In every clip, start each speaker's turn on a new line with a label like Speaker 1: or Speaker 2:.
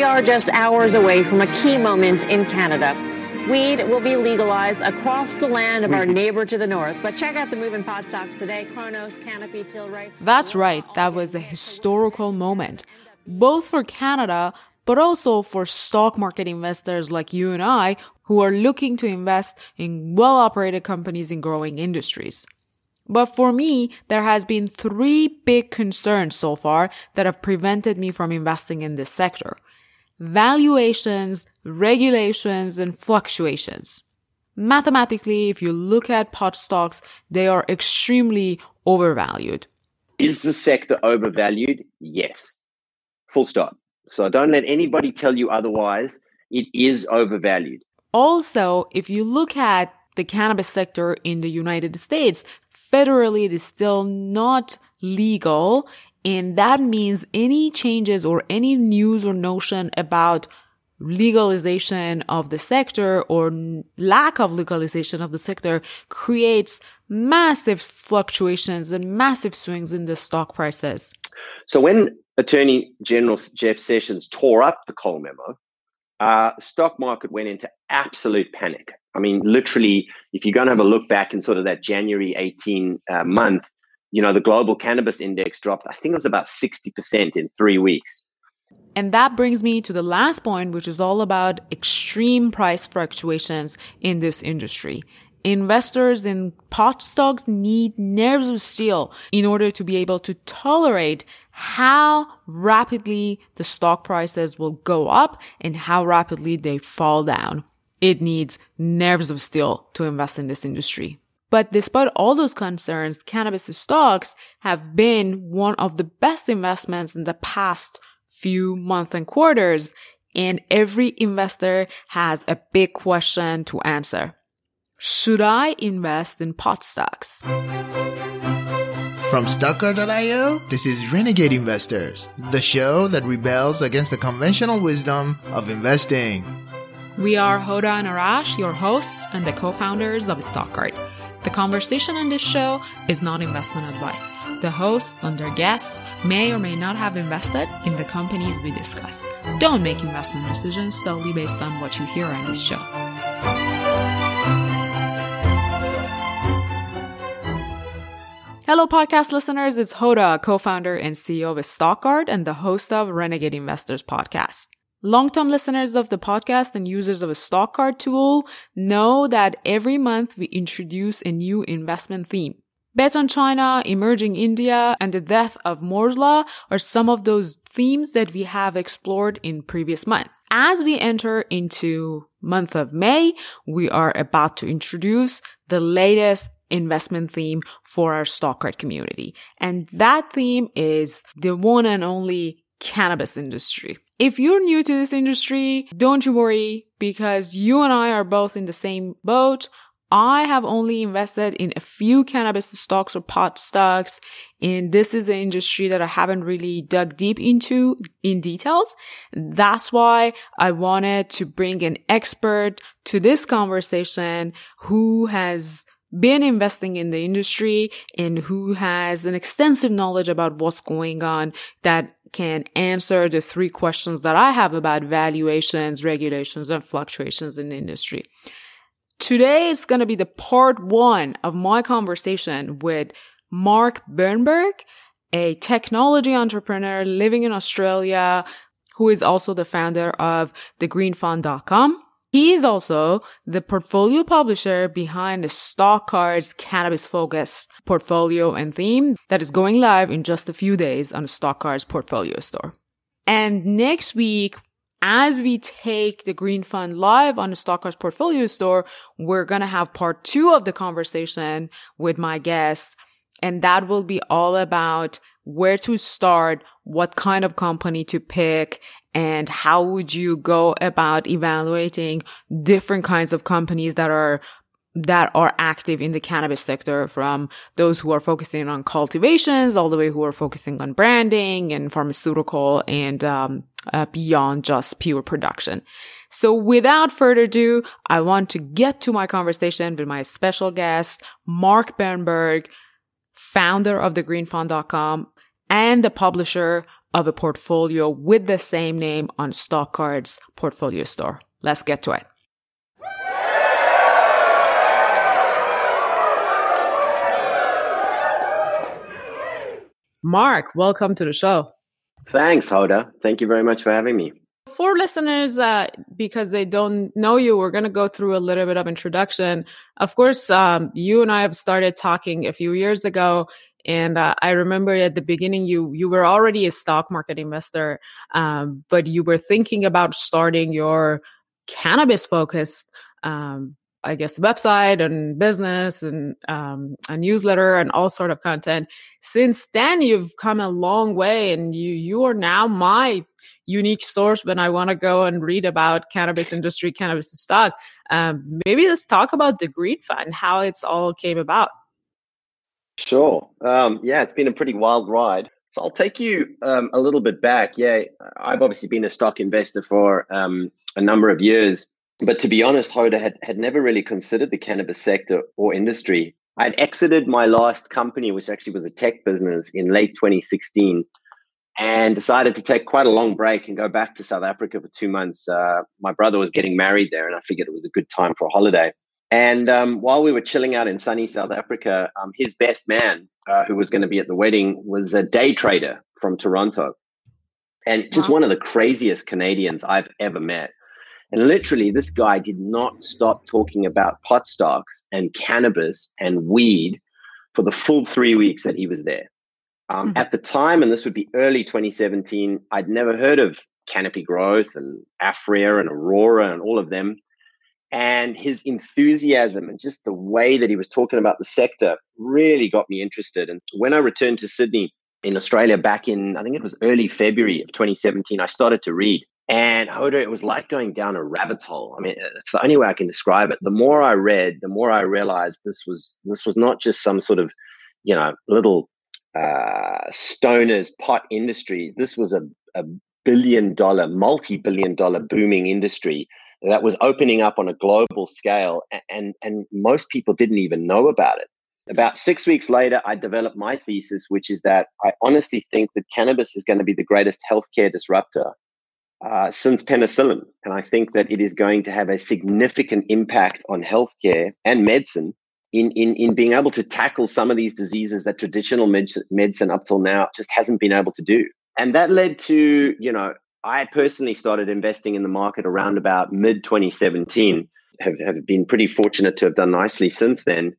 Speaker 1: we are just hours away from a key moment in Canada. Weed will be legalized across the land of our mm-hmm. neighbor to the north. But check out the move in pot stocks today. Cronos, Canopy, Tilray.
Speaker 2: That's right. That was a historical moment, both for Canada, but also for stock market investors like you and I who are looking to invest in well operated companies in growing industries. But for me, there has been three big concerns so far that have prevented me from investing in this sector. Valuations, regulations, and fluctuations. Mathematically, if you look at pot stocks, they are extremely overvalued.
Speaker 3: Is the sector overvalued? Yes. Full stop. So don't let anybody tell you otherwise. It is overvalued.
Speaker 2: Also, if you look at the cannabis sector in the United States, federally it is still not legal. And that means any changes or any news or notion about legalization of the sector or lack of legalization of the sector creates massive fluctuations and massive swings in the stock prices.
Speaker 3: So when Attorney General Jeff Sessions tore up the Cole memo, uh, stock market went into absolute panic. I mean, literally, if you're going to have a look back in sort of that January 18 uh, month, you know, the global cannabis index dropped, I think it was about 60% in three weeks.
Speaker 2: And that brings me to the last point, which is all about extreme price fluctuations in this industry. Investors in pot stocks need nerves of steel in order to be able to tolerate how rapidly the stock prices will go up and how rapidly they fall down. It needs nerves of steel to invest in this industry. But despite all those concerns, cannabis stocks have been one of the best investments in the past few months and quarters. And every investor has a big question to answer. Should I invest in pot stocks?
Speaker 4: From Stockcard.io, this is Renegade Investors, the show that rebels against the conventional wisdom of investing.
Speaker 2: We are Hoda and Arash, your hosts and the co-founders of Stockcard. The conversation on this show is not investment advice. The hosts and their guests may or may not have invested in the companies we discuss. Don't make investment decisions solely based on what you hear on this show. Hello, podcast listeners. It's Hoda, co-founder and CEO of Stockcard and the host of Renegade Investors podcast. Long-term listeners of the podcast and users of a stock card tool know that every month we introduce a new investment theme. Bets on China, emerging India, and the death of Moore's Law are some of those themes that we have explored in previous months. As we enter into month of May, we are about to introduce the latest investment theme for our stock card community. And that theme is the one and only cannabis industry. If you're new to this industry, don't you worry because you and I are both in the same boat. I have only invested in a few cannabis stocks or pot stocks. And this is an industry that I haven't really dug deep into in details. That's why I wanted to bring an expert to this conversation who has been investing in the industry and who has an extensive knowledge about what's going on that can answer the three questions that I have about valuations, regulations, and fluctuations in the industry. Today is going to be the part one of my conversation with Mark Bernberg, a technology entrepreneur living in Australia who is also the founder of thegreenfund.com. He is also the portfolio publisher behind the Stock Cards cannabis focused portfolio and theme that is going live in just a few days on the Stock Cards portfolio store. And next week, as we take the Green Fund live on the Stockcard's portfolio store, we're going to have part two of the conversation with my guest. And that will be all about where to start, what kind of company to pick, and how would you go about evaluating different kinds of companies that are that are active in the cannabis sector from those who are focusing on cultivations all the way who are focusing on branding and pharmaceutical and um, uh, beyond just pure production. So without further ado, I want to get to my conversation with my special guest, Mark Bernberg, founder of thegreenfund.com and the publisher of a portfolio with the same name on Stockcard's portfolio store. Let's get to it. Mark, welcome to the show.
Speaker 3: Thanks, Hoda. Thank you very much for having me.
Speaker 2: For listeners, uh, because they don't know you, we're going to go through a little bit of introduction. Of course, um, you and I have started talking a few years ago, and uh, I remember at the beginning you you were already a stock market investor, um, but you were thinking about starting your cannabis focused um, I guess website and business and um, a newsletter and all sort of content. Since then, you've come a long way, and you you are now my unique source when I want to go and read about cannabis industry, cannabis stock. Um, maybe let's talk about the Green Fund, how it's all came about.
Speaker 3: Sure. Um, yeah, it's been a pretty wild ride. So I'll take you um, a little bit back. Yeah, I've obviously been a stock investor for um, a number of years but to be honest, Hoda had, had never really considered the cannabis sector or industry. I'd exited my last company, which actually was a tech business, in late 2016 and decided to take quite a long break and go back to South Africa for two months. Uh, my brother was getting married there, and I figured it was a good time for a holiday. And um, while we were chilling out in sunny South Africa, um, his best man, uh, who was going to be at the wedding, was a day trader from Toronto. And just wow. one of the craziest Canadians I've ever met. And literally, this guy did not stop talking about pot stocks and cannabis and weed for the full three weeks that he was there. Um, mm-hmm. At the time, and this would be early 2017, I'd never heard of Canopy Growth and Aphria and Aurora and all of them. And his enthusiasm and just the way that he was talking about the sector really got me interested. And when I returned to Sydney in Australia back in, I think it was early February of 2017, I started to read. And Hoda, it was like going down a rabbit hole. I mean, it's the only way I can describe it. The more I read, the more I realized this was this was not just some sort of, you know, little uh, stoners pot industry. This was a, a billion dollar, multi billion dollar booming industry that was opening up on a global scale, and and most people didn't even know about it. About six weeks later, I developed my thesis, which is that I honestly think that cannabis is going to be the greatest healthcare disruptor uh, since penicillin. And I think that it is going to have a significant impact on healthcare and medicine in, in, in being able to tackle some of these diseases that traditional med- medicine up till now just hasn't been able to do. And that led to, you know, I personally started investing in the market around about mid 2017. Have, have been pretty fortunate to have done nicely since then.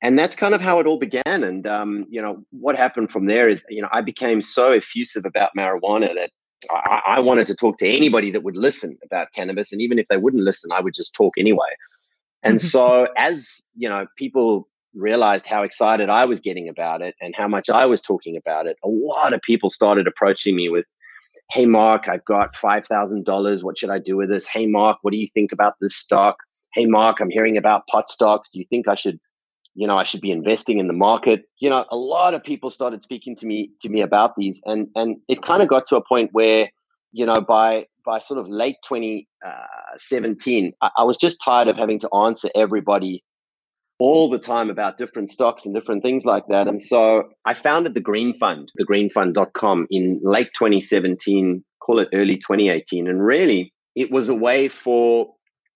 Speaker 3: And that's kind of how it all began. And, um, you know, what happened from there is, you know, I became so effusive about marijuana that I, I, wanted to talk to anybody that would listen about cannabis, and even if they wouldn't listen, I would just talk anyway. And so, as you know, people realized how excited I was getting about it and how much I was talking about it, a lot of people started approaching me with, "Hey, Mark, I've got five thousand dollars. What should I do with this? Hey, Mark, what do you think about this stock? Hey, Mark, I'm hearing about pot stocks. Do you think I should you know, I should be investing in the market. You know, a lot of people started speaking to me to me about these, and and it kind of got to a point where, you know, by by sort of late 2017, uh, I, I was just tired of having to answer everybody all the time about different stocks and different things like that. And so I founded the Green Fund, thegreenfund.com in late 2017, call it early 2018. And really, it was a way for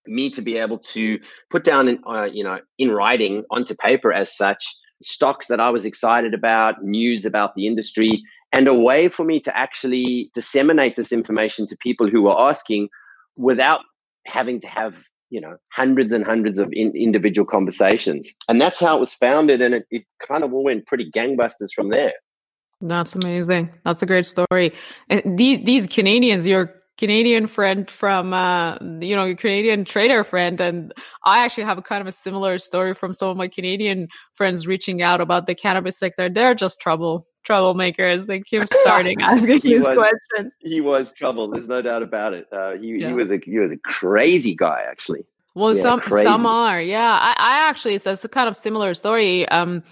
Speaker 3: me to be able to put down, in, uh, you know, in writing onto paper as such stocks that I was excited about, news about the industry, and a way for me to actually disseminate this information to people who were asking without having to have you know hundreds and hundreds of in, individual conversations. And that's how it was founded and it, it kind of all went pretty gangbusters from there.
Speaker 2: That's amazing. That's a great story. And these these canadians you're Canadian friend from, uh, you know, your Canadian trader friend. And I actually have a kind of a similar story from some of my Canadian friends reaching out about the cannabis sector. They're just trouble, troublemakers. They keep starting asking these
Speaker 3: was,
Speaker 2: questions.
Speaker 3: He was trouble. There's no doubt about it. Uh, he, yeah. he was a, he was a crazy guy, actually.
Speaker 2: Well, yeah, some, crazy. some are. Yeah. I, I actually, it's a kind of similar story. Um,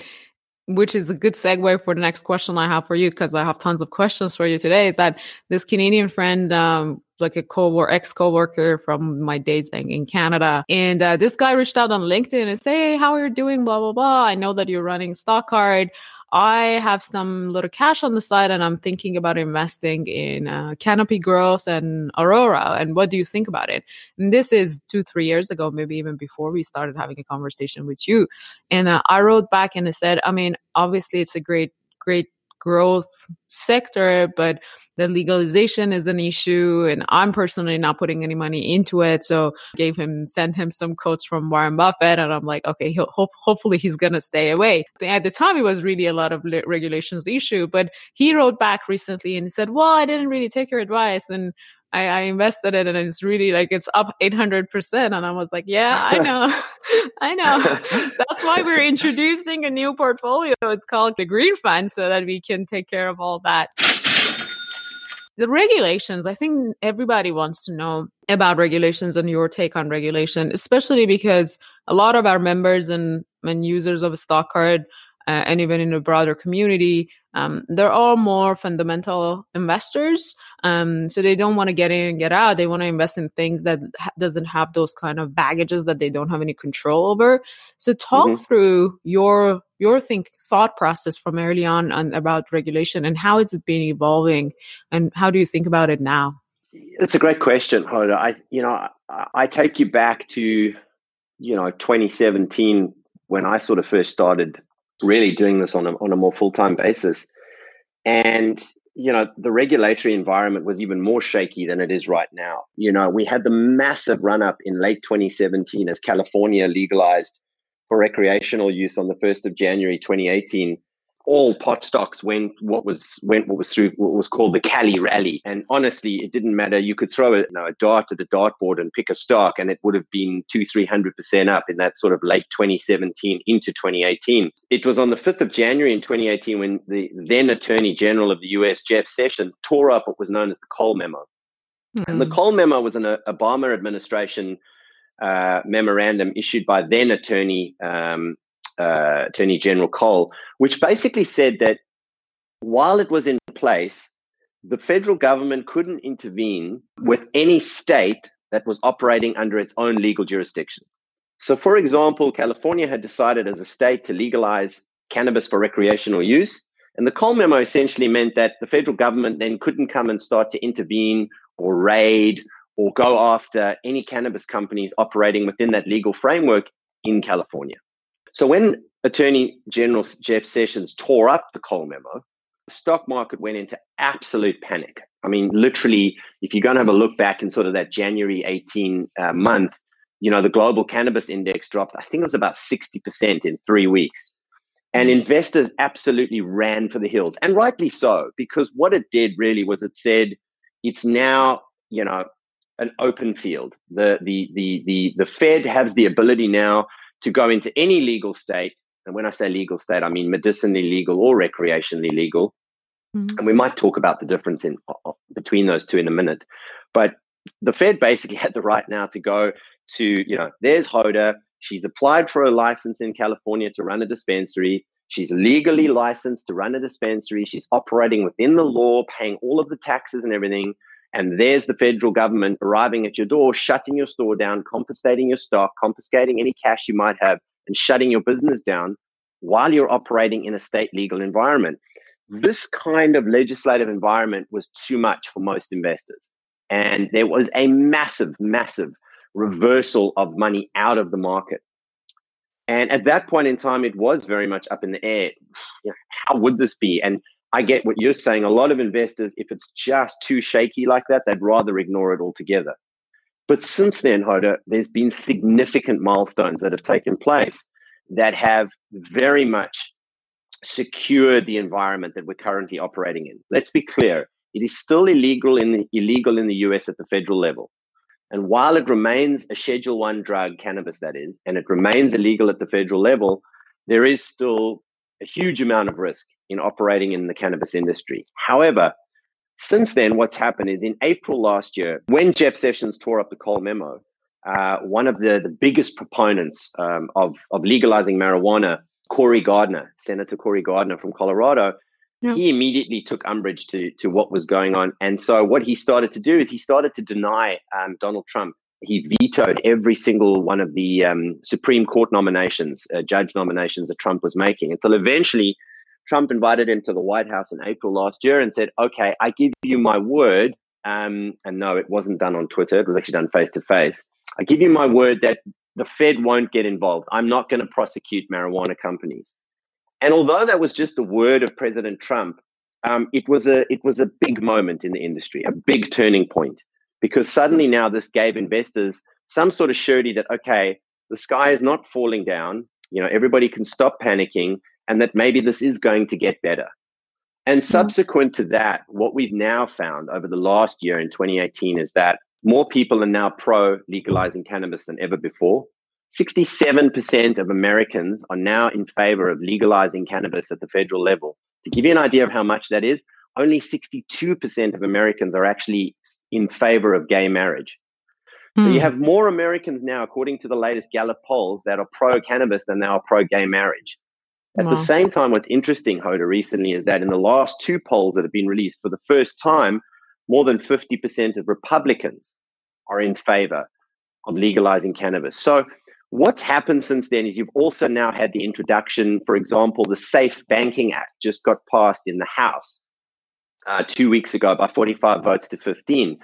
Speaker 2: which is a good segue for the next question I have for you because I have tons of questions for you today. Is that this Canadian friend, um, like a co-worker, ex co-worker from my days in Canada, and uh, this guy reached out on LinkedIn and say, "Hey, how are you doing? Blah blah blah. I know that you're running Stockcard. I have some little cash on the side and I'm thinking about investing in uh, Canopy Growth and Aurora. And what do you think about it? And this is two, three years ago, maybe even before we started having a conversation with you. And uh, I wrote back and I said, I mean, obviously it's a great, great growth sector, but the legalization is an issue. And I'm personally not putting any money into it. So gave him, sent him some quotes from Warren Buffett. And I'm like, okay, he'll hope, hopefully he's going to stay away. At the time, it was really a lot of regulations issue, but he wrote back recently and said, well, I didn't really take your advice. And I, I, invested it and it's really like it's up 800%. And I was like, yeah, I know. I know. That's why we're introducing a new portfolio. It's called the Green Fund so that we can take care of all that. The regulations, I think everybody wants to know about regulations and your take on regulation, especially because a lot of our members and, and users of a stock card uh, and even in the broader community, um, they're more fundamental investors. Um, so they don't want to get in and get out. They want to invest in things that ha- doesn't have those kind of baggages that they don't have any control over. So talk mm-hmm. through your your think thought process from early on, on about regulation and how it's been evolving, and how do you think about it now?
Speaker 3: It's a great question, Hoda. I you know I, I take you back to you know 2017 when I sort of first started really doing this on a, on a more full-time basis. And you know the regulatory environment was even more shaky than it is right now. You know we had the massive run up in late 2017 as california legalized for recreational use on the 1st of january 2018 all pot stocks went what was went what was through what was called the Cali rally. And honestly, it didn't matter. You could throw a, you know, a dart at a dartboard and pick a stock, and it would have been two, three hundred percent up in that sort of late 2017 into 2018. It was on the 5th of January in 2018 when the then Attorney General of the US, Jeff Sessions, tore up what was known as the Cole Memo. Mm-hmm. And the hmm. Cole Memo was an Obama administration uh, memorandum issued by then Attorney um, uh, Attorney General Cole, which basically said that while it was in place, the federal government couldn't intervene with any state that was operating under its own legal jurisdiction. So, for example, California had decided as a state to legalize cannabis for recreational use. And the Cole memo essentially meant that the federal government then couldn't come and start to intervene or raid or go after any cannabis companies operating within that legal framework in California. So when Attorney General Jeff Sessions tore up the Cole memo, the stock market went into absolute panic. I mean, literally, if you're going to have a look back in sort of that January 18 uh, month, you know, the global cannabis index dropped, I think it was about 60% in three weeks. And investors absolutely ran for the hills, and rightly so, because what it did really was it said it's now, you know, an open field. The the the the the Fed has the ability now to go into any legal state. And when I say legal state, I mean medicinally legal or recreationally legal. Mm-hmm. And we might talk about the difference in between those two in a minute. But the Fed basically had the right now to go to, you know, there's Hoda. She's applied for a license in California to run a dispensary. She's legally licensed to run a dispensary. She's operating within the law, paying all of the taxes and everything. And there's the federal government arriving at your door, shutting your store down, confiscating your stock, confiscating any cash you might have, and shutting your business down while you're operating in a state legal environment. This kind of legislative environment was too much for most investors. And there was a massive, massive reversal of money out of the market. And at that point in time, it was very much up in the air. How would this be? And I get what you're saying. A lot of investors, if it's just too shaky like that, they'd rather ignore it altogether. But since then, Hoda, there's been significant milestones that have taken place that have very much secured the environment that we're currently operating in. Let's be clear: it is still illegal in the, illegal in the U.S. at the federal level, and while it remains a Schedule One drug, cannabis that is, and it remains illegal at the federal level, there is still a huge amount of risk in operating in the cannabis industry. However, since then, what's happened is in April last year, when Jeff Sessions tore up the Cole memo, uh, one of the, the biggest proponents um, of, of legalizing marijuana, Cory Gardner, Senator Cory Gardner from Colorado, he immediately took umbrage to, to what was going on. And so, what he started to do is he started to deny um, Donald Trump he vetoed every single one of the um, Supreme Court nominations, uh, judge nominations that Trump was making, until eventually Trump invited him to the White House in April last year and said, "Okay, I give you my word." Um, and no, it wasn't done on Twitter. It was actually done face to face. I give you my word that the Fed won't get involved. I'm not going to prosecute marijuana companies. And although that was just the word of President Trump, um, it was a it was a big moment in the industry, a big turning point, because suddenly now this gave investors some sort of surety that okay, the sky is not falling down. You know, everybody can stop panicking, and that maybe this is going to get better. And mm-hmm. subsequent to that, what we've now found over the last year in 2018 is that more people are now pro legalizing cannabis than ever before. 67% of Americans are now in favor of legalizing cannabis at the federal level. To give you an idea of how much that is, only 62% of Americans are actually in favor of gay marriage. So you hmm. have more Americans now, according to the latest Gallup polls, that are pro cannabis than they are pro gay marriage. At wow. the same time, what's interesting, Hoda, recently is that in the last two polls that have been released, for the first time, more than 50% of Republicans are in favor of legalizing cannabis. So What's happened since then is you've also now had the introduction, for example, the Safe Banking Act just got passed in the House uh, two weeks ago by 45 votes to 15.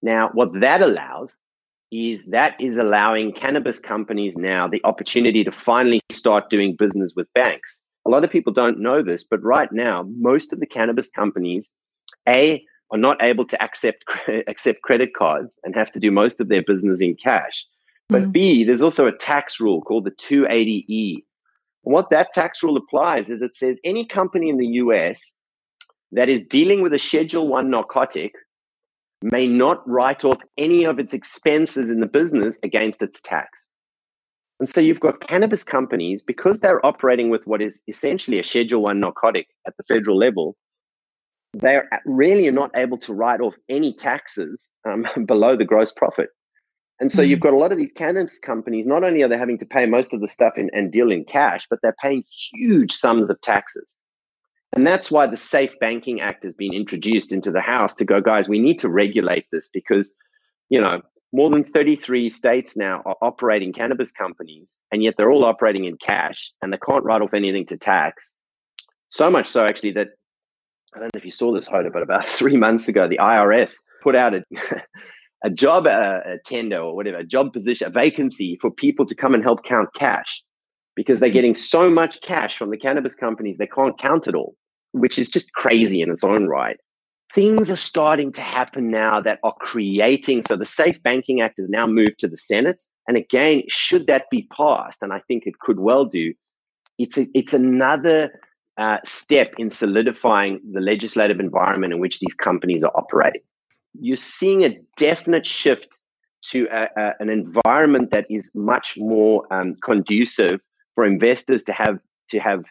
Speaker 3: Now, what that allows is that is allowing cannabis companies now the opportunity to finally start doing business with banks. A lot of people don't know this, but right now, most of the cannabis companies, A, are not able to accept accept credit cards and have to do most of their business in cash. But mm. B, there's also a tax rule called the 280E. And what that tax rule applies is it says any company in the US that is dealing with a Schedule 1 narcotic may not write off any of its expenses in the business against its tax. And so you've got cannabis companies, because they're operating with what is essentially a Schedule 1 narcotic at the federal level, they're really not able to write off any taxes um, below the gross profit. And so mm-hmm. you've got a lot of these cannabis companies, not only are they having to pay most of the stuff in, and deal in cash, but they're paying huge sums of taxes. And that's why the Safe Banking Act has been introduced into the House to go, guys, we need to regulate this because, you know, more than 33 states now are operating cannabis companies, and yet they're all operating in cash and they can't write off anything to tax. So much so, actually, that I don't know if you saw this, Hoda, but about three months ago, the IRS put out a a job uh, a tender or whatever, a job position, a vacancy for people to come and help count cash because they're getting so much cash from the cannabis companies, they can't count it all, which is just crazy in its own right. Things are starting to happen now that are creating. So the Safe Banking Act has now moved to the Senate. And again, should that be passed, and I think it could well do, it's, a, it's another uh, step in solidifying the legislative environment in which these companies are operating you're seeing a definite shift to a, a, an environment that is much more um, conducive for investors to have to have,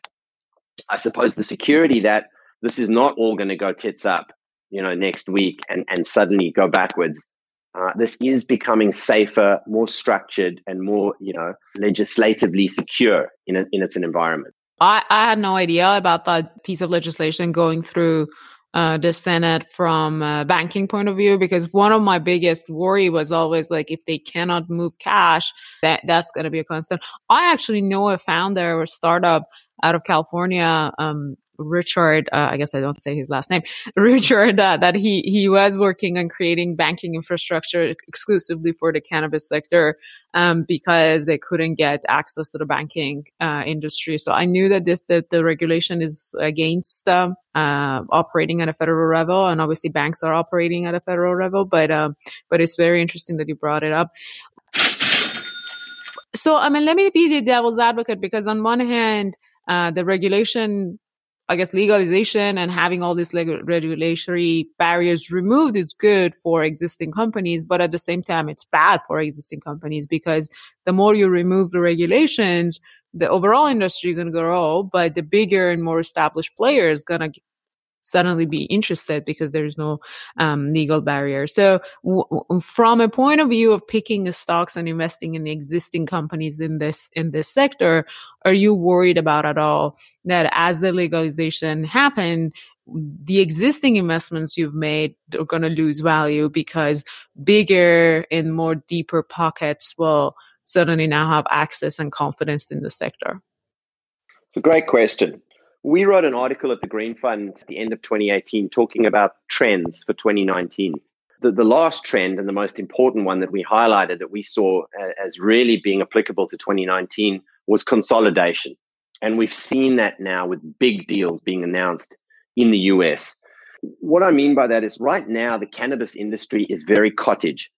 Speaker 3: I suppose, the security that this is not all going to go tits up, you know, next week and and suddenly go backwards. Uh, this is becoming safer, more structured, and more, you know, legislatively secure in a, in its environment.
Speaker 2: I, I had no idea about that piece of legislation going through uh, the Senate from a banking point of view because one of my biggest worry was always like if they cannot move cash, that that's going to be a concern. I actually know a founder or startup out of California um, Richard, uh, I guess I don't say his last name, Richard, uh, that he, he was working on creating banking infrastructure exclusively for the cannabis sector, um, because they couldn't get access to the banking, uh, industry. So I knew that this, that the regulation is against, um, uh, operating at a federal level and obviously banks are operating at a federal level, but, um, but it's very interesting that you brought it up. So, I mean, let me be the devil's advocate because on one hand, uh, the regulation I guess legalization and having all these regulatory barriers removed is good for existing companies, but at the same time, it's bad for existing companies because the more you remove the regulations, the overall industry is going to grow, but the bigger and more established players going to suddenly be interested because there's no um, legal barrier. So, w- from a point of view of picking stocks and investing in existing companies in this in this sector, are you worried about at all that as the legalization happened, the existing investments you've made are going to lose value because bigger and more deeper pockets will suddenly now have access and confidence in the sector?
Speaker 3: It's a great question. We wrote an article at the Green Fund at the end of 2018 talking about trends for 2019. The, the last trend and the most important one that we highlighted that we saw as really being applicable to 2019 was consolidation. And we've seen that now with big deals being announced in the US. What I mean by that is right now, the cannabis industry is very cottage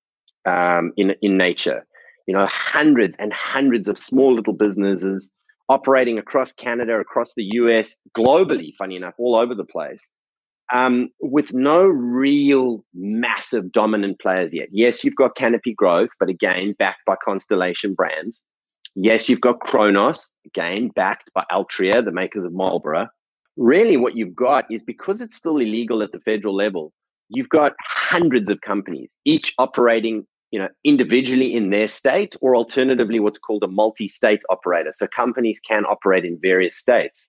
Speaker 3: um, in, in nature. You know, hundreds and hundreds of small little businesses operating across Canada, across the US, globally, funny enough, all over the place, um, with no real massive dominant players yet. Yes, you've got Canopy Growth, but again, backed by Constellation Brands. Yes, you've got Cronos, again, backed by Altria, the makers of Marlboro. Really, what you've got is because it's still illegal at the federal level, you've got hundreds of companies, each operating you know, individually in their state, or alternatively, what's called a multi-state operator. So companies can operate in various states.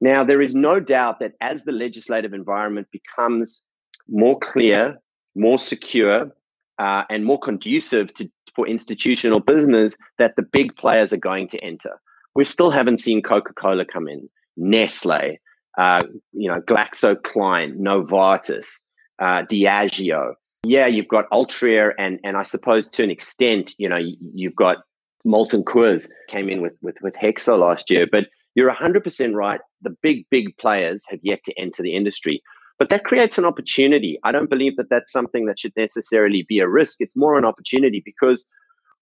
Speaker 3: Now, there is no doubt that as the legislative environment becomes more clear, more secure, uh, and more conducive to, for institutional business, that the big players are going to enter. We still haven't seen Coca-Cola come in, Nestle, uh, you know, GlaxoSmithKline, Novartis, uh, Diageo yeah, you've got Altria, and and I suppose to an extent, you know, you've got Molson Coors came in with with with Hexo last year, but you're 100% right. The big big players have yet to enter the industry, but that creates an opportunity. I don't believe that that's something that should necessarily be a risk. It's more an opportunity because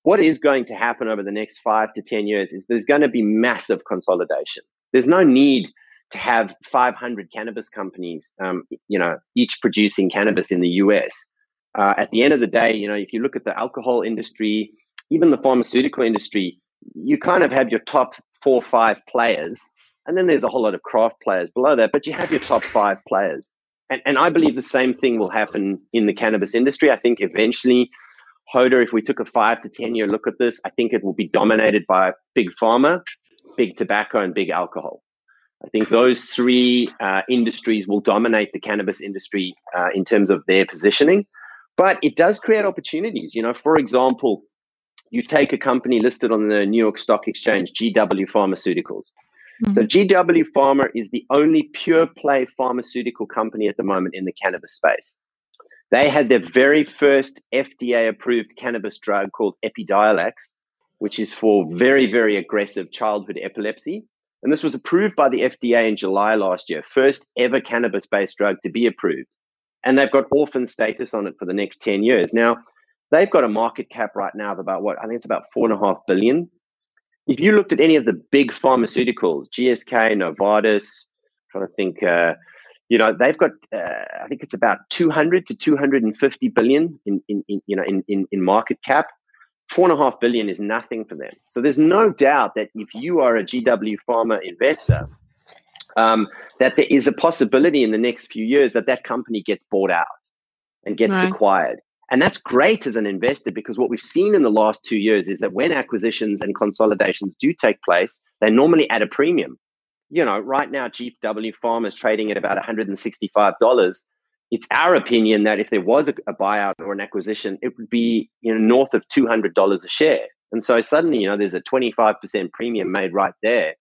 Speaker 3: what is going to happen over the next five to 10 years is there's going to be massive consolidation. There's no need to have 500 cannabis companies, um, you know, each producing cannabis in the US uh, at the end of the day, you know, if you look at the alcohol industry, even the pharmaceutical industry, you kind of have your top four, or five players, and then there's a whole lot of craft players below that, but you have your top five players. And, and I believe the same thing will happen in the cannabis industry. I think eventually, Hoda, if we took a five to 10 year look at this, I think it will be dominated by big pharma, big tobacco, and big alcohol. I think those three uh, industries will dominate the cannabis industry uh, in terms of their positioning. But it does create opportunities. You know, for example, you take a company listed on the New York Stock Exchange, GW Pharmaceuticals. Mm-hmm. So GW Pharma is the only pure play pharmaceutical company at the moment in the cannabis space. They had their very first FDA approved cannabis drug called Epidiolex, which is for very, very aggressive childhood epilepsy. And this was approved by the FDA in July last year, first ever cannabis based drug to be approved and they've got orphan status on it for the next 10 years. Now, they've got a market cap right now of about what? I think it's about four and a half billion. If you looked at any of the big pharmaceuticals, GSK, Novartis, I'm trying to think, uh, you know, they've got, uh, I think it's about 200 to 250 billion in, in, in you know, in, in, in market cap. Four and a half billion is nothing for them. So there's no doubt that if you are a GW Pharma investor, um, that there is a possibility in the next few years that that company gets bought out and gets right. acquired. And that's great as an investor because what we've seen in the last two years is that when acquisitions and consolidations do take place, they're normally at a premium. You know, right now, GW Pharma is trading at about $165. It's our opinion that if there was a, a buyout or an acquisition, it would be you know north of $200 a share. And so suddenly, you know, there's a 25% premium made right there.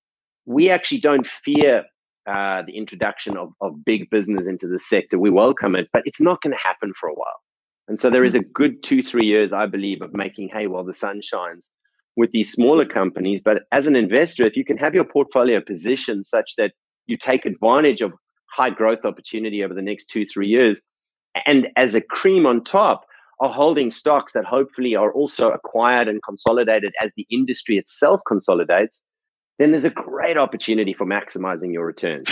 Speaker 3: We actually don't fear uh, the introduction of, of big business into the sector. We welcome it, but it's not going to happen for a while. And so there is a good two, three years, I believe, of making hay while the sun shines with these smaller companies. But as an investor, if you can have your portfolio positioned such that you take advantage of high growth opportunity over the next two, three years, and as a cream on top, are holding stocks that hopefully are also acquired and consolidated as the industry itself consolidates, then there's a great opportunity for maximizing your returns.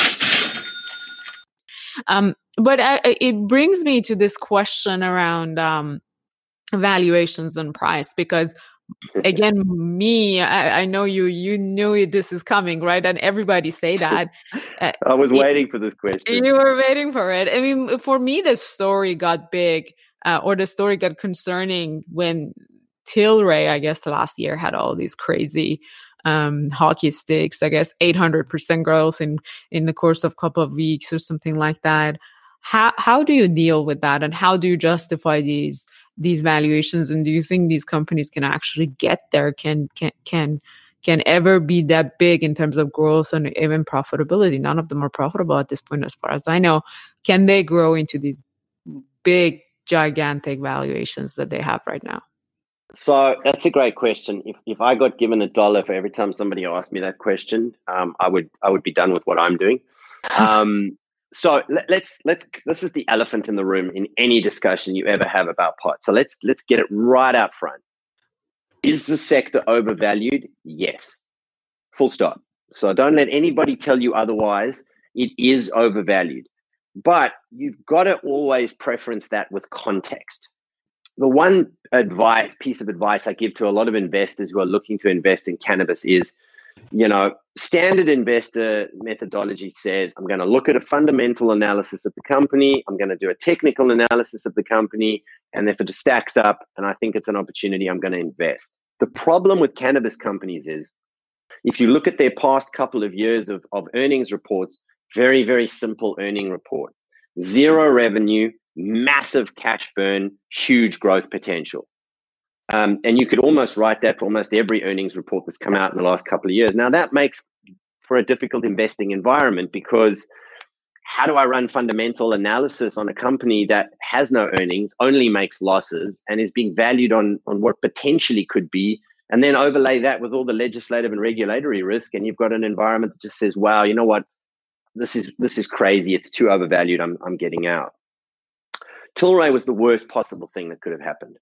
Speaker 2: Um, but I, it brings me to this question around um, valuations and price because again me I, I, know you you knew this is coming right? And everybody say that.
Speaker 3: Uh, i was waiting it, for this question.
Speaker 2: You were waiting for it. I mean for me the story got big uh, or the story got concerning when tilray i guess last year had all these crazy um, hockey sticks, I guess 800% growth in, in the course of a couple of weeks or something like that. How, how do you deal with that? And how do you justify these, these valuations? And do you think these companies can actually get there? Can, can, can, can ever be that big in terms of growth and even profitability. None of them are profitable at this point, as far as I know. Can they grow into these big, gigantic valuations that they have right now?
Speaker 3: So that's a great question. If if I got given a dollar for every time somebody asked me that question, um, I would I would be done with what I'm doing. Um, so let, let's let's this is the elephant in the room in any discussion you ever have about pot. So let's let's get it right out front. Is the sector overvalued? Yes. Full stop. So don't let anybody tell you otherwise. It is overvalued. But you've got to always preference that with context. The one advice piece of advice I give to a lot of investors who are looking to invest in cannabis is you know, standard investor methodology says I'm going to look at a fundamental analysis of the company, I'm going to do a technical analysis of the company, and if it stacks up and I think it's an opportunity, I'm going to invest. The problem with cannabis companies is if you look at their past couple of years of, of earnings reports, very, very simple earning report. Zero revenue, massive cash burn, huge growth potential. Um, and you could almost write that for almost every earnings report that's come out in the last couple of years. Now, that makes for a difficult investing environment because how do I run fundamental analysis on a company that has no earnings, only makes losses, and is being valued on, on what potentially could be? And then overlay that with all the legislative and regulatory risk, and you've got an environment that just says, wow, you know what? This is this is crazy. It's too overvalued. I'm I'm getting out. Tilray was the worst possible thing that could have happened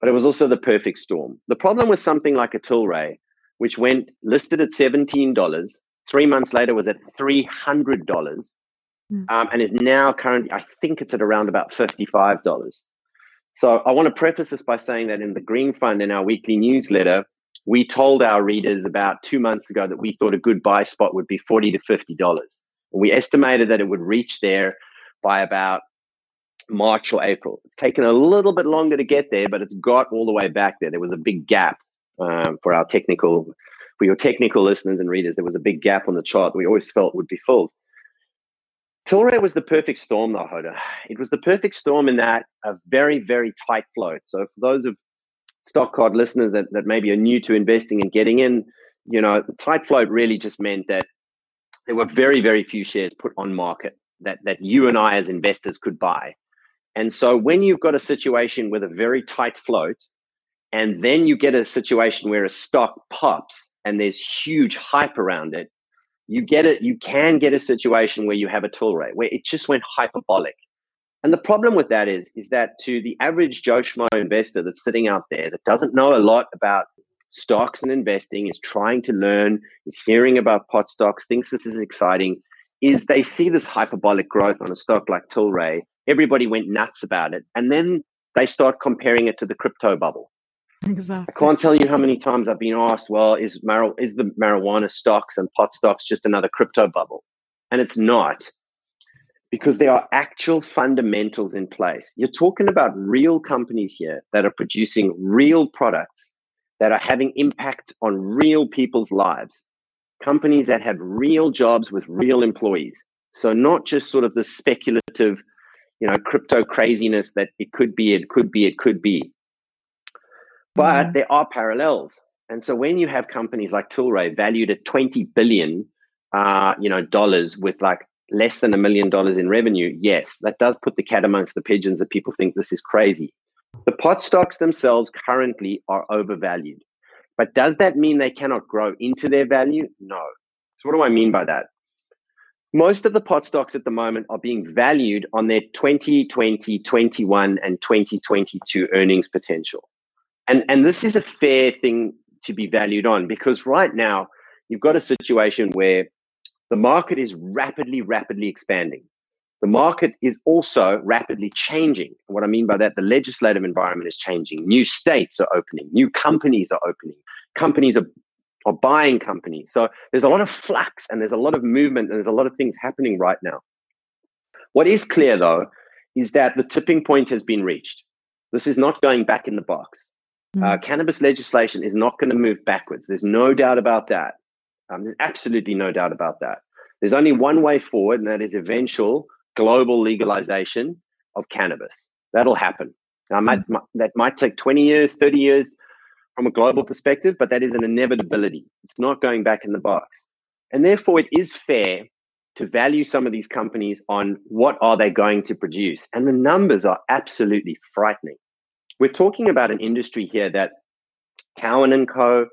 Speaker 3: but it was also the perfect storm. The problem with something like a Tilray, which went listed at $17, three months later was at $300, mm. um, and is now currently, I think it's at around about $55. So I want to preface this by saying that in the Green Fund, in our weekly newsletter, we told our readers about two months ago that we thought a good buy spot would be 40 to $50. And we estimated that it would reach there by about March or April. It's taken a little bit longer to get there, but it's got all the way back there. There was a big gap um, for our technical, for your technical listeners and readers. There was a big gap on the chart. That we always felt would be filled. Tilray was the perfect storm, though, Hoda. It was the perfect storm in that a very, very tight float. So for those of stock card listeners that, that maybe are new to investing and getting in, you know, the tight float really just meant that there were very, very few shares put on market that that you and I as investors could buy. And so when you've got a situation with a very tight float, and then you get a situation where a stock pops and there's huge hype around it, you get it, you can get a situation where you have a Tilray where it just went hyperbolic. And the problem with that is, is that to the average Joe Schmo investor that's sitting out there that doesn't know a lot about stocks and investing, is trying to learn, is hearing about pot stocks, thinks this is exciting, is they see this hyperbolic growth on a stock like Tilray everybody went nuts about it. And then they start comparing it to the crypto bubble.
Speaker 2: Exactly.
Speaker 3: I can't tell you how many times I've been asked, well, is, mar- is the marijuana stocks and pot stocks just another crypto bubble? And it's not because there are actual fundamentals in place. You're talking about real companies here that are producing real products that are having impact on real people's lives, companies that have real jobs with real employees. So, not just sort of the speculative you know crypto craziness that it could be it could be it could be. But mm. there are parallels. And so when you have companies like Tilray valued at 20 billion uh, you know dollars with like less than a million dollars in revenue yes that does put the cat amongst the pigeons that people think this is crazy. The pot stocks themselves currently are overvalued. But does that mean they cannot grow into their value? No. So what do i mean by that most of the pot stocks at the moment are being valued on their 2020, 21, and 2022 earnings potential. And, and this is a fair thing to be valued on because right now you've got a situation where the market is rapidly, rapidly expanding. The market is also rapidly changing. What I mean by that, the legislative environment is changing. New states are opening, new companies are opening. Companies are or buying companies. So there's a lot of flux and there's a lot of movement and there's a lot of things happening right now. What is clear though is that the tipping point has been reached. This is not going back in the box. Mm. Uh, cannabis legislation is not going to move backwards. There's no doubt about that. Um, there's absolutely no doubt about that. There's only one way forward, and that is eventual global legalization of cannabis. That'll happen. Now, might, mm. that might take 20 years, 30 years, from a global perspective, but that is an inevitability. It's not going back in the box. And therefore, it is fair to value some of these companies on what are they going to produce. And the numbers are absolutely frightening. We're talking about an industry here that Cowen and Co.,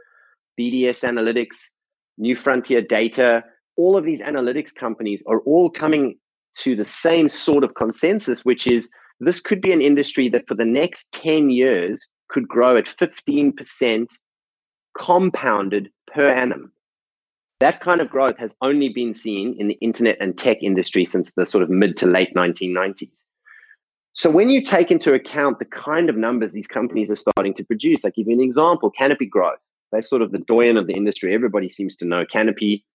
Speaker 3: BDS Analytics, New Frontier Data, all of these analytics companies are all coming to the same sort of consensus, which is this could be an industry that for the next 10 years could grow at 15% compounded per annum. That kind of growth has only been seen in the internet and tech industry since the sort of mid to late 1990s. So when you take into account the kind of numbers these companies are starting to produce, I give you an example, Canopy Growth. They're sort of the doyen of the industry. Everybody seems to know Canopy.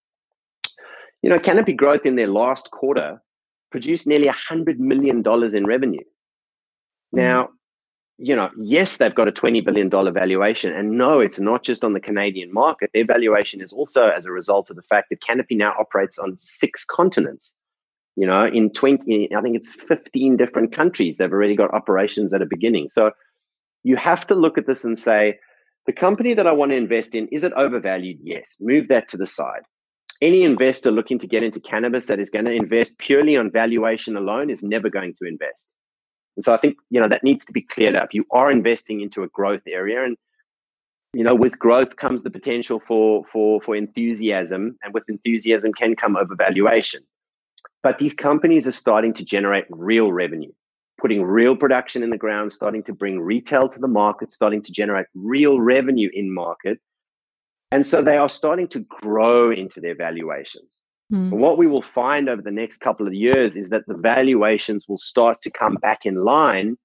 Speaker 3: You know, Canopy Growth in their last quarter produced nearly $100 million in revenue. Now, you know, yes, they've got a $20 billion valuation. And no, it's not just on the Canadian market. Their valuation is also as a result of the fact that Canopy now operates on six continents. You know, in 20, I think it's 15 different countries, they've already got operations at a beginning. So you have to look at this and say, the company that I want to invest in, is it overvalued? Yes. Move that to the side. Any investor looking to get into cannabis that is going to invest purely on valuation alone is never going to invest. And so I think, you know, that needs to be cleared up. You are investing into a growth area and you know, with growth comes the potential for for for enthusiasm, and with enthusiasm can come overvaluation. But these companies are starting to generate real revenue, putting real production in the ground, starting to bring retail to the market, starting to generate real revenue in market. And so they are starting to grow into their valuations. Mm. what we will find over the next couple of years is that the valuations will start to come back in line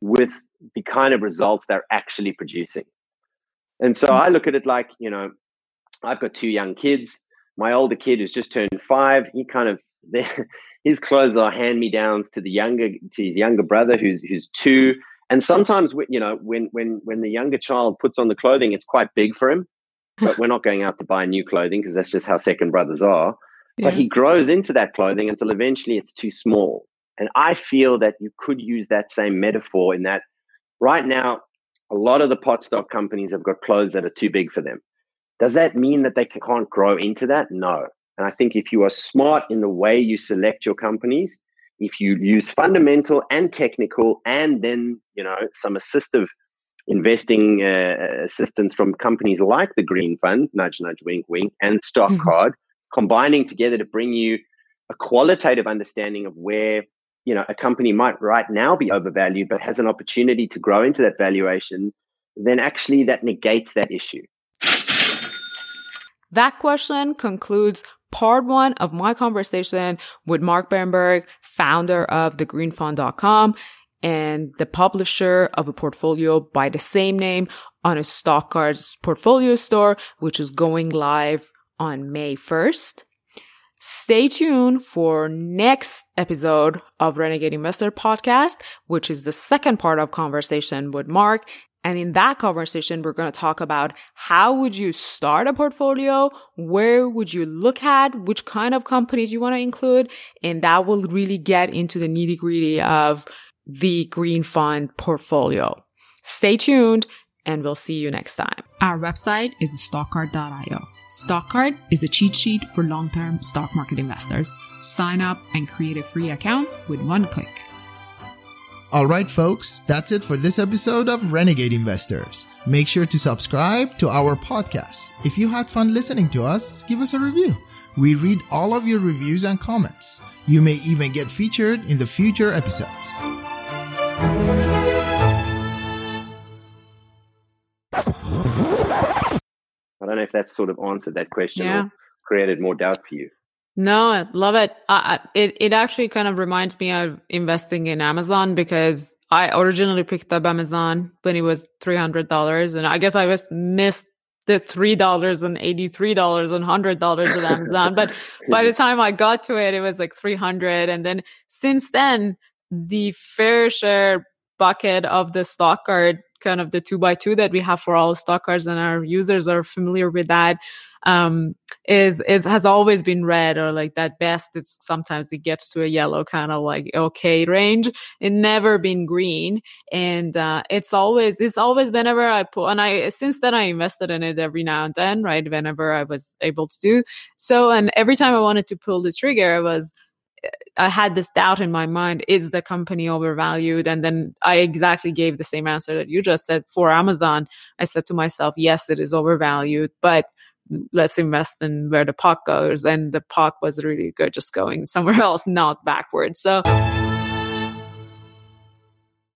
Speaker 3: with the kind of results they're actually producing. And so. I look at it like, you know, I've got two young kids. My older kid who's just turned five, he kind of his clothes are hand me downs to the younger to his younger brother who's who's two. And sometimes, you know, when when when the younger child puts on the clothing, it's quite big for him but we're not going out to buy new clothing because that's just how second brothers are. Yeah. But he grows into that clothing until eventually it's too small. And I feel that you could use that same metaphor in that right now, a lot of the pot stock companies have got clothes that are too big for them. Does that mean that they can't grow into that? No. And I think if you are smart in the way you select your companies, if you use fundamental and technical and then, you know, some assistive investing uh, assistance from companies like the Green Fund, nudge, nudge, wink, wink, and Stock mm-hmm. Card, combining together to bring you a qualitative understanding of where you know a company might right now be overvalued, but has an opportunity to grow into that valuation. Then actually, that negates that issue.
Speaker 2: That question concludes part one of my conversation with Mark Bernberg, founder of thegreenfund.com and the publisher of a portfolio by the same name on a stock cards portfolio store, which is going live on May 1st. Stay tuned for next episode of Renegade Investor podcast, which is the second part of conversation with Mark. And in that conversation, we're going to talk about how would you start a portfolio? Where would you look at? Which kind of companies you want to include? And that will really get into the nitty gritty of the Green Fund portfolio. Stay tuned and we'll see you next time. Our website is stockcard.io. Stockcard is a cheat sheet for long-term stock market investors. Sign up and create a free account with one click.
Speaker 4: All right, folks, that's it for this episode of Renegade Investors. Make sure to subscribe to our podcast. If you had fun listening to us, give us a review. We read all of your reviews and comments. You may even get featured in the future episodes.
Speaker 3: I don't know if that sort of answered that question yeah. or created more doubt for you.
Speaker 2: No, I love it. Uh, it it actually kind of reminds me of investing in Amazon because I originally picked up Amazon when it was three hundred dollars, and I guess I was missed the three dollars and eighty three dollars and hundred dollars at Amazon. but by the time I got to it, it was like three hundred, and then since then the fair share bucket of the stock card kind of the two by two that we have for all stock cards and our users are familiar with that. Um, is is has always been red or like that best. It's sometimes it gets to a yellow kind of like okay range. It never been green. And uh, it's always it's always whenever i put and i since then i invested in it every now and then right whenever i was able to do so. And every time i wanted to pull the trigger i was I had this doubt in my mind is the company overvalued? And then I exactly gave the same answer that you just said for Amazon. I said to myself, yes, it is overvalued, but let's invest in where the puck goes. And the puck was really good, just going somewhere else, not backwards. So,